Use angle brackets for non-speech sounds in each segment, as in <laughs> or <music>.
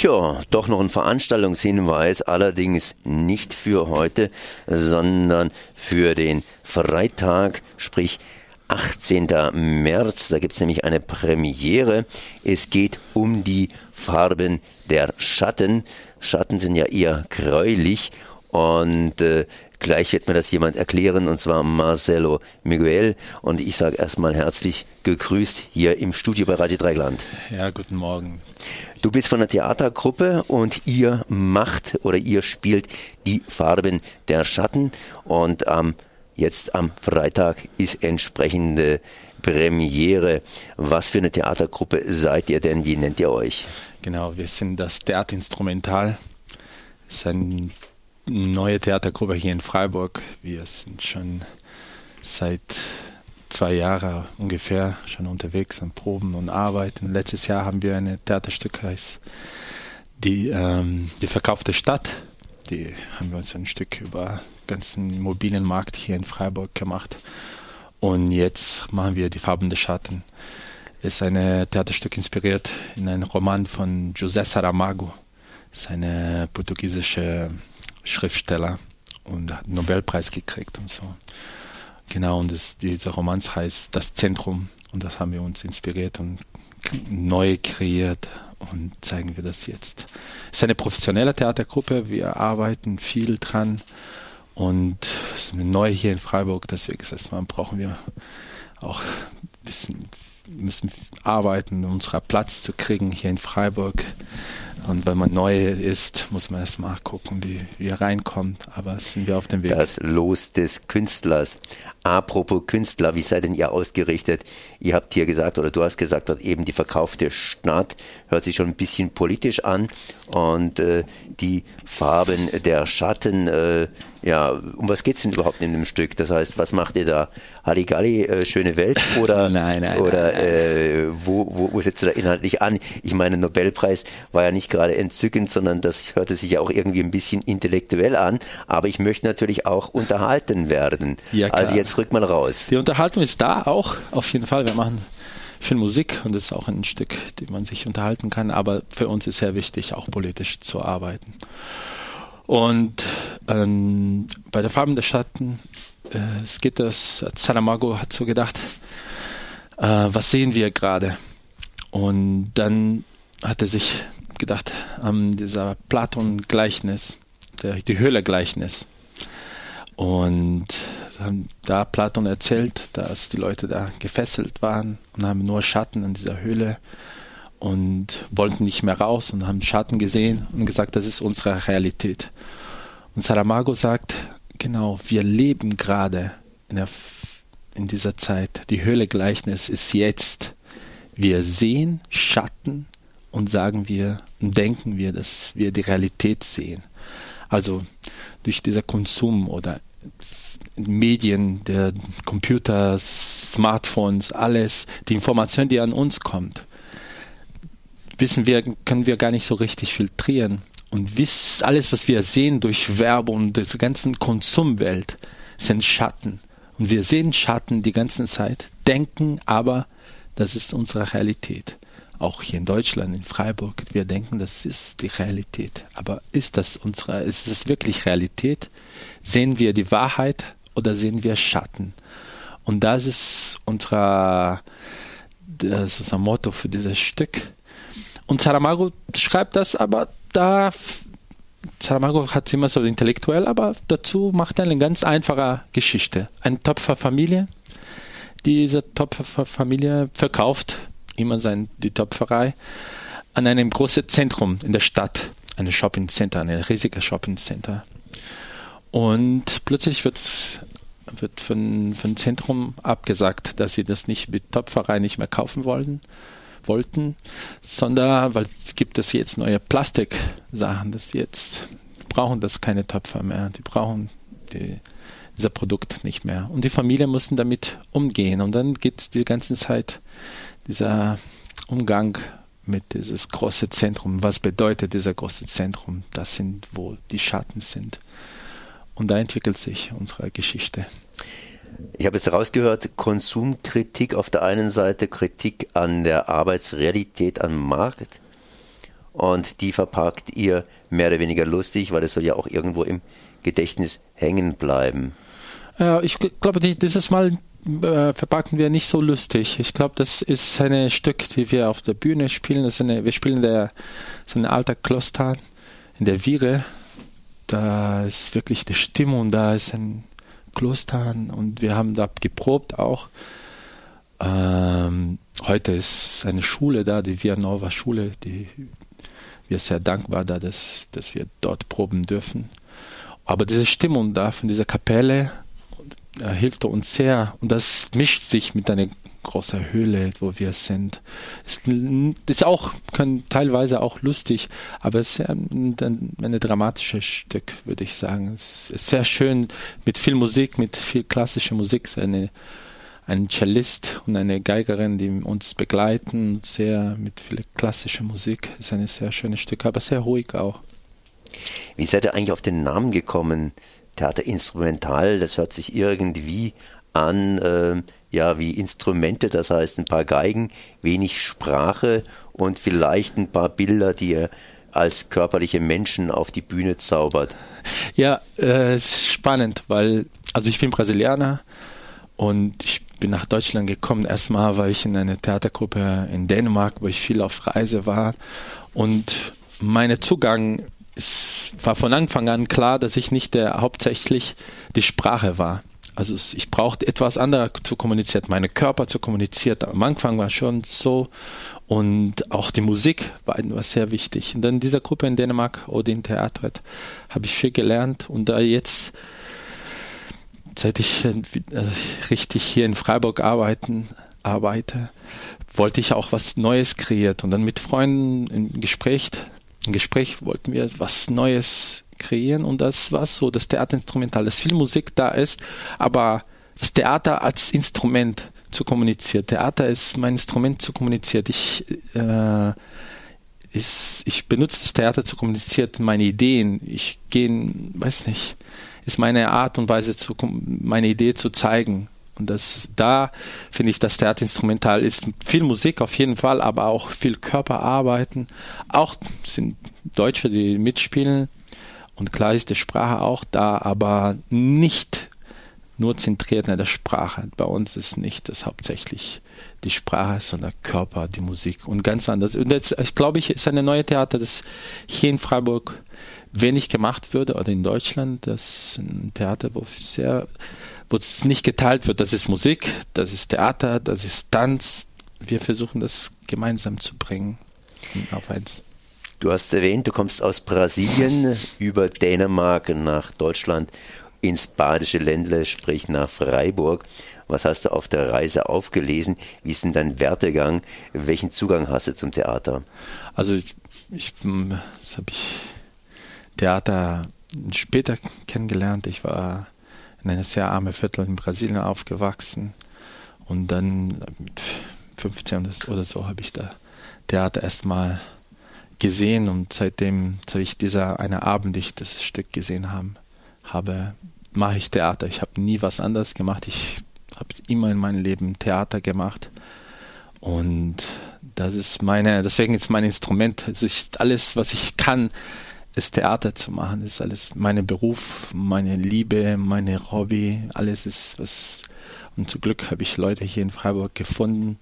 Tja, doch noch ein Veranstaltungshinweis, allerdings nicht für heute, sondern für den Freitag, sprich 18. März. Da gibt's nämlich eine Premiere. Es geht um die Farben der Schatten. Schatten sind ja eher gräulich und äh, Gleich wird mir das jemand erklären, und zwar Marcelo Miguel. Und ich sage erstmal herzlich gegrüßt hier im Studio bei Radio Dreigland. Ja, guten Morgen. Du bist von der Theatergruppe und ihr macht oder ihr spielt die Farben der Schatten. Und ähm, jetzt am Freitag ist entsprechende Premiere. Was für eine Theatergruppe seid ihr denn? Wie nennt ihr euch? Genau, wir sind das Theaterinstrumental. Das ist ein neue Theatergruppe hier in Freiburg. Wir sind schon seit zwei Jahren ungefähr schon unterwegs an Proben und Arbeiten. Letztes Jahr haben wir ein Theaterstück heißt die, ähm, die verkaufte Stadt. Die haben wir uns ein Stück über den ganzen Immobilienmarkt hier in Freiburg gemacht. Und jetzt machen wir die Farben des Schatten. Ist ein Theaterstück inspiriert in einem Roman von José Saramago. Das ist eine portugiesische Schriftsteller und hat einen Nobelpreis gekriegt und so. Genau, und das, dieser Roman heißt Das Zentrum und das haben wir uns inspiriert und neu kreiert und zeigen wir das jetzt. Es ist eine professionelle Theatergruppe, wir arbeiten viel dran und ist neu hier in Freiburg, deswegen gesagt, man brauchen wir auch ein bisschen, müssen arbeiten, um unseren Platz zu kriegen hier in Freiburg. Und wenn man neu ist, muss man erst mal gucken, wie, wie er reinkommt. Aber sind wir auf dem Weg. Das Los des Künstlers. Apropos Künstler, wie seid denn ihr ausgerichtet? Ihr habt hier gesagt, oder du hast gesagt, eben die verkaufte Stadt hört sich schon ein bisschen politisch an und äh, die Farben der Schatten, äh, ja, um was geht's denn überhaupt in dem Stück? Das heißt, was macht ihr da? Halligalli, äh, schöne Welt oder <laughs> nein, nein, oder nein, Äh, wo, wo, wo setzt ihr da inhaltlich an? Ich meine, Nobelpreis war ja nicht gerade entzückend, sondern das hörte sich ja auch irgendwie ein bisschen intellektuell an. Aber ich möchte natürlich auch unterhalten werden. Ja, klar. also jetzt rück mal raus. Die Unterhaltung ist da auch, auf jeden Fall. Wir machen viel Musik und das ist auch ein Stück, dem man sich unterhalten kann. Aber für uns ist sehr wichtig, auch politisch zu arbeiten. Und ähm, bei der Farben der Schatten, äh, es geht das, Saramago hat so gedacht, äh, was sehen wir gerade? Und dann hat er sich gedacht, ähm, dieser Platon-Gleichnis, die Höhle-Gleichnis. Und da Platon erzählt, dass die Leute da gefesselt waren und haben nur Schatten in dieser Höhle und wollten nicht mehr raus und haben Schatten gesehen und gesagt, das ist unsere Realität. Und Saramago sagt, genau, wir leben gerade in, der, in dieser Zeit. Die Höhle-Gleichnis ist jetzt. Wir sehen Schatten und sagen wir und denken wir, dass wir die Realität sehen. Also durch dieser Konsum oder Medien, der Computer, Smartphones, alles, die Information, die an uns kommt, wissen wir, können wir gar nicht so richtig filtrieren. Und alles, was wir sehen durch Werbung und diese ganzen Konsumwelt, sind Schatten. Und wir sehen Schatten die ganze Zeit, denken aber, das ist unsere Realität. Auch hier in Deutschland, in Freiburg, wir denken, das ist die Realität. Aber ist das unsere, ist es wirklich Realität? Sehen wir die Wahrheit oder sehen wir Schatten? Und das ist unser, das ist unser Motto für dieses Stück. Und Saramago schreibt das, aber da Saramago hat es immer so intellektuell, aber dazu macht er eine ganz einfache Geschichte. Eine Töpferfamilie. Diese Töpferfamilie verkauft immer sein, die Töpferei an einem großen Zentrum in der Stadt, ein Shopping Center, ein riesiger Shopping Center. Und plötzlich wird wird von, von Zentrum abgesagt, dass sie das nicht mit Töpferei nicht mehr kaufen wollten, wollten, sondern weil es gibt es jetzt neue Plastiksachen, sie jetzt brauchen das keine Töpfer mehr, die brauchen die, dieser Produkt nicht mehr. Und die Familie mussten damit umgehen. Und dann geht es die ganze Zeit dieser Umgang mit dieses große Zentrum. Was bedeutet dieser große Zentrum? Das sind, wo die Schatten sind. Und da entwickelt sich unsere Geschichte. Ich habe jetzt rausgehört, Konsumkritik auf der einen Seite, Kritik an der Arbeitsrealität am Markt und die verpackt ihr mehr oder weniger lustig, weil es soll ja auch irgendwo im Gedächtnis hängen bleiben. Ja, ich glaube, dieses Mal äh, verpacken wir nicht so lustig. Ich glaube, das ist ein Stück, die wir auf der Bühne spielen. Das ist eine, wir spielen der, so ein alter Kloster in der Viere. Da ist wirklich die Stimmung, da ist ein Kloster und wir haben da geprobt auch. Ähm, heute ist eine Schule da, die Vianova Schule, die wir sehr dankbar da, dass, dass wir dort proben dürfen. Aber diese Stimmung da von dieser Kapelle äh, hilft uns sehr und das mischt sich mit einer großen Höhle, wo wir sind. Ist, ist auch kann teilweise auch lustig, aber es ist ein, ein, ein dramatisches Stück, würde ich sagen. Es ist sehr schön mit viel Musik, mit viel klassischer Musik. Eine, ein Cellist und eine Geigerin, die uns begleiten, sehr mit viel klassischer Musik. Es ist ein sehr schönes Stück, aber sehr ruhig auch. Wie seid ihr eigentlich auf den Namen gekommen? Theater Instrumental, das hört sich irgendwie an, äh, ja, wie Instrumente, das heißt ein paar Geigen, wenig Sprache und vielleicht ein paar Bilder, die ihr als körperliche Menschen auf die Bühne zaubert. Ja, äh, ist spannend, weil, also ich bin Brasilianer und ich bin nach Deutschland gekommen. Erstmal war ich in einer Theatergruppe in Dänemark, wo ich viel auf Reise war und mein Zugang es war von Anfang an klar, dass ich nicht der hauptsächlich die Sprache war. Also ich brauchte etwas anderes zu kommunizieren, meine Körper zu kommunizieren. Am Anfang war schon so und auch die Musik war, war sehr wichtig. Und dann in dieser Gruppe in Dänemark, Odin Theatret, habe ich viel gelernt und da jetzt, seit ich äh, richtig hier in Freiburg arbeiten, arbeite, wollte ich auch was Neues kreieren und dann mit Freunden im Gespräch im Gespräch wollten wir was Neues kreieren und das war so, das Theaterinstrumental, dass viel Musik da ist, aber das Theater als Instrument zu kommunizieren. Theater ist mein Instrument zu kommunizieren. Ich, äh, ist, ich benutze das Theater zu kommunizieren, meine Ideen. Ich gehe, weiß nicht, ist meine Art und Weise, zu, meine Idee zu zeigen. Und das da finde ich, das Theaterinstrumental ist viel Musik auf jeden Fall, aber auch viel Körperarbeiten. Auch sind Deutsche, die mitspielen. Und klar ist die Sprache auch da, aber nicht nur zentriert in der Sprache. Bei uns ist nicht das hauptsächlich die Sprache, sondern Körper, die Musik und ganz anders. Und jetzt, ich glaube, ich ist eine neue Theater, das hier in Freiburg wenig gemacht würde oder in Deutschland. Das ist ein Theater, wo sehr wo es nicht geteilt wird. Das ist Musik, das ist Theater, das ist Tanz. Wir versuchen das gemeinsam zu bringen auf eins. Du hast erwähnt, du kommst aus Brasilien über Dänemark nach Deutschland ins badische Ländle, sprich nach Freiburg. Was hast du auf der Reise aufgelesen? Wie ist denn dein Wertegang? Welchen Zugang hast du zum Theater? Also ich, ich das habe ich Theater später kennengelernt. Ich war in einem sehr armen Viertel in Brasilien aufgewachsen. Und dann mit 15 oder so habe ich da Theater erstmal gesehen und seitdem, seit ich dieser eine Abend ich das Stück gesehen haben, habe, mache ich Theater. Ich habe nie was anderes gemacht. Ich habe immer in meinem Leben Theater gemacht und das ist meine, deswegen ist mein Instrument. Es ist alles, was ich kann, ist Theater zu machen, ist alles mein Beruf, meine Liebe, meine Hobby, alles ist was. Und zum Glück habe ich Leute hier in Freiburg gefunden,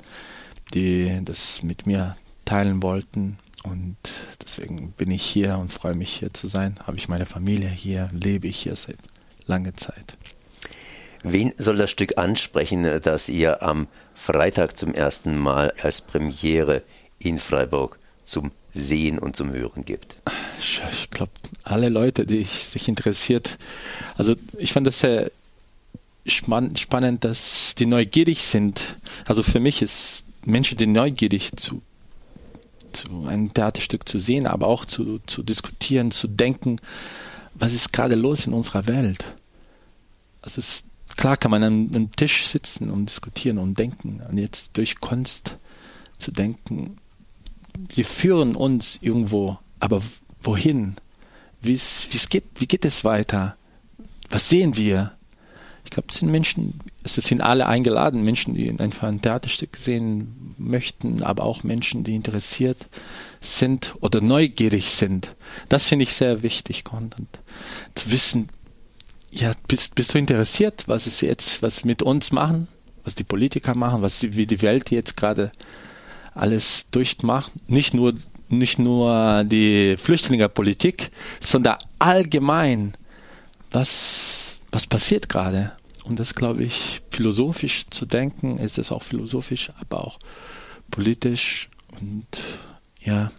die das mit mir teilen wollten. Und deswegen bin ich hier und freue mich hier zu sein. Habe ich meine Familie hier, lebe ich hier seit langer Zeit. Wen soll das Stück ansprechen, das ihr am Freitag zum ersten Mal als Premiere in Freiburg zum Sehen und zum Hören gibt? Ich glaube, alle Leute, die sich interessiert. Also ich fand das sehr spannend, dass die neugierig sind. Also für mich ist Menschen, die neugierig zu, zu einem Theaterstück zu sehen, aber auch zu, zu diskutieren, zu denken, was ist gerade los in unserer Welt. Also es, klar kann man an einem Tisch sitzen und diskutieren und denken. Und jetzt durch Kunst zu denken, sie führen uns irgendwo, aber wohin? Wie's, wie's geht, wie geht es weiter? Was sehen wir? ich glaube, es sind Menschen, es sind alle eingeladen, Menschen, die einfach ein Theaterstück sehen möchten, aber auch Menschen, die interessiert sind oder neugierig sind. Das finde ich sehr wichtig, Content. Zu wissen, ja, bist, bist du interessiert, was es jetzt, was mit uns machen, was die Politiker machen, was wie die Welt jetzt gerade alles durchmacht. Nicht nur, nicht nur die Flüchtlingerpolitik, sondern allgemein, was, was passiert gerade. Und das glaube ich, philosophisch zu denken, ist es auch philosophisch, aber auch politisch und ja,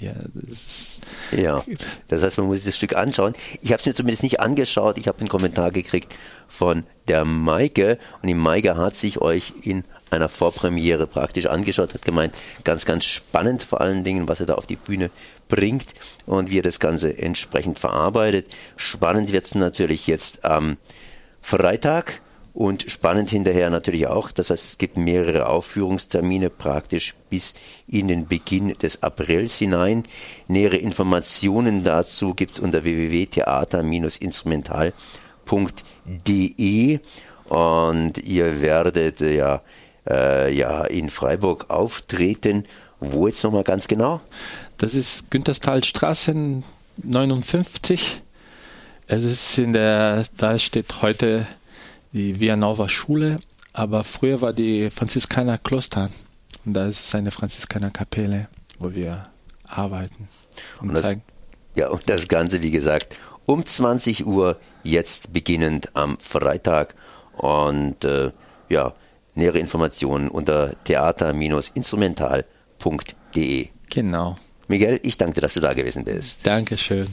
ja, das ja, das heißt, man muss sich das Stück anschauen. Ich habe es mir zumindest nicht angeschaut. Ich habe einen Kommentar gekriegt von der Maike und die Maike hat sich euch in einer Vorpremiere praktisch angeschaut, hat gemeint, ganz, ganz spannend vor allen Dingen, was er da auf die Bühne bringt und wie er das Ganze entsprechend verarbeitet. Spannend wird es natürlich jetzt am Freitag und spannend hinterher natürlich auch, das heißt, es gibt mehrere Aufführungstermine praktisch bis in den Beginn des Aprils hinein. Nähere Informationen dazu gibt es unter www.theater-instrumental.de und ihr werdet ja, äh, ja in Freiburg auftreten. Wo jetzt nochmal ganz genau? Das ist Günterstalstraße 59. Es ist in der, da steht heute die Vianova Schule, aber früher war die Franziskaner Kloster und da ist eine Franziskaner Kapelle, wo wir arbeiten und, und das, zeigen. Ja, und das Ganze, wie gesagt, um 20 Uhr, jetzt beginnend am Freitag und äh, ja, nähere Informationen unter theater-instrumental.de. Genau. Miguel, ich danke dir, dass du da gewesen bist. Dankeschön.